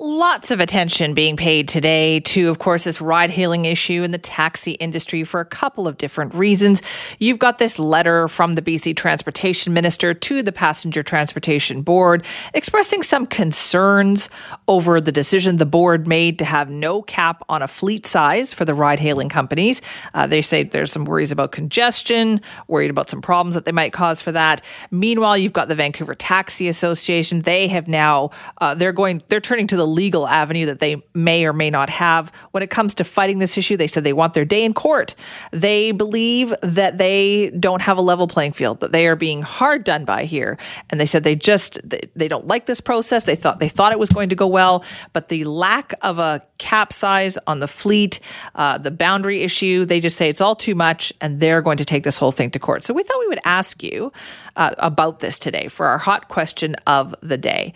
Lots of attention being paid today to, of course, this ride hailing issue in the taxi industry for a couple of different reasons. You've got this letter from the BC Transportation Minister to the Passenger Transportation Board expressing some concerns over the decision the board made to have no cap on a fleet size for the ride hailing companies. Uh, they say there's some worries about congestion, worried about some problems that they might cause for that. Meanwhile, you've got the Vancouver Taxi Association. They have now, uh, they're going, they're turning to the legal avenue that they may or may not have. When it comes to fighting this issue, they said they want their day in court. They believe that they don't have a level playing field, that they are being hard done by here. And they said they just they, don't like this process. They thought they thought it was going to go well, but the lack of a cap size on the fleet, uh, the boundary issue, they just say it's all too much, and they're going to take this whole thing to court. So we thought we would ask you uh, about this today for our hot question of the day.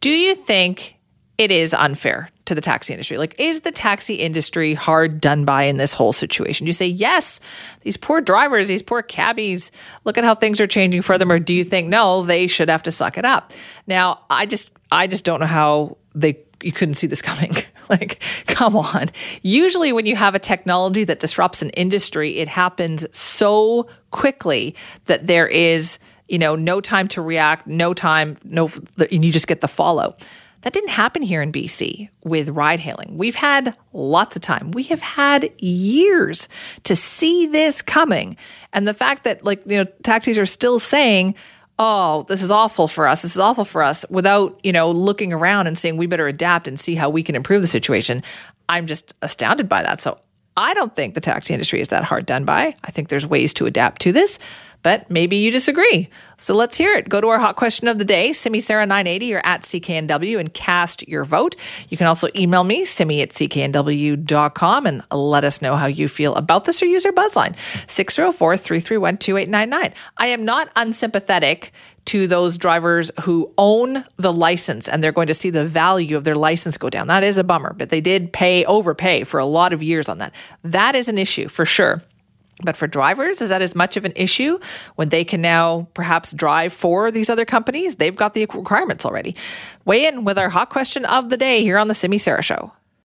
Do you think it is unfair to the taxi industry. Like, is the taxi industry hard done by in this whole situation? Do you say, yes, these poor drivers, these poor cabbies, look at how things are changing for them. Or do you think, no, they should have to suck it up? Now, I just, I just don't know how they, you couldn't see this coming. like, come on. Usually, when you have a technology that disrupts an industry, it happens so quickly that there is, you know, no time to react, no time, no, and you just get the fallout. That didn't happen here in BC with ride hailing. We've had lots of time. We have had years to see this coming. And the fact that, like, you know, taxis are still saying, oh, this is awful for us. This is awful for us without, you know, looking around and saying we better adapt and see how we can improve the situation. I'm just astounded by that. So I don't think the taxi industry is that hard done by. I think there's ways to adapt to this but maybe you disagree. So let's hear it. Go to our hot question of the day, Simi Sara 980 or at CKNW and cast your vote. You can also email me, simi at cknw.com and let us know how you feel about this or use our buzzline, 604-331-2899. I am not unsympathetic to those drivers who own the license and they're going to see the value of their license go down. That is a bummer, but they did pay overpay for a lot of years on that. That is an issue for sure. But for drivers, is that as much of an issue when they can now perhaps drive for these other companies? They've got the requirements already. Weigh in with our hot question of the day here on the Simi Sara Show.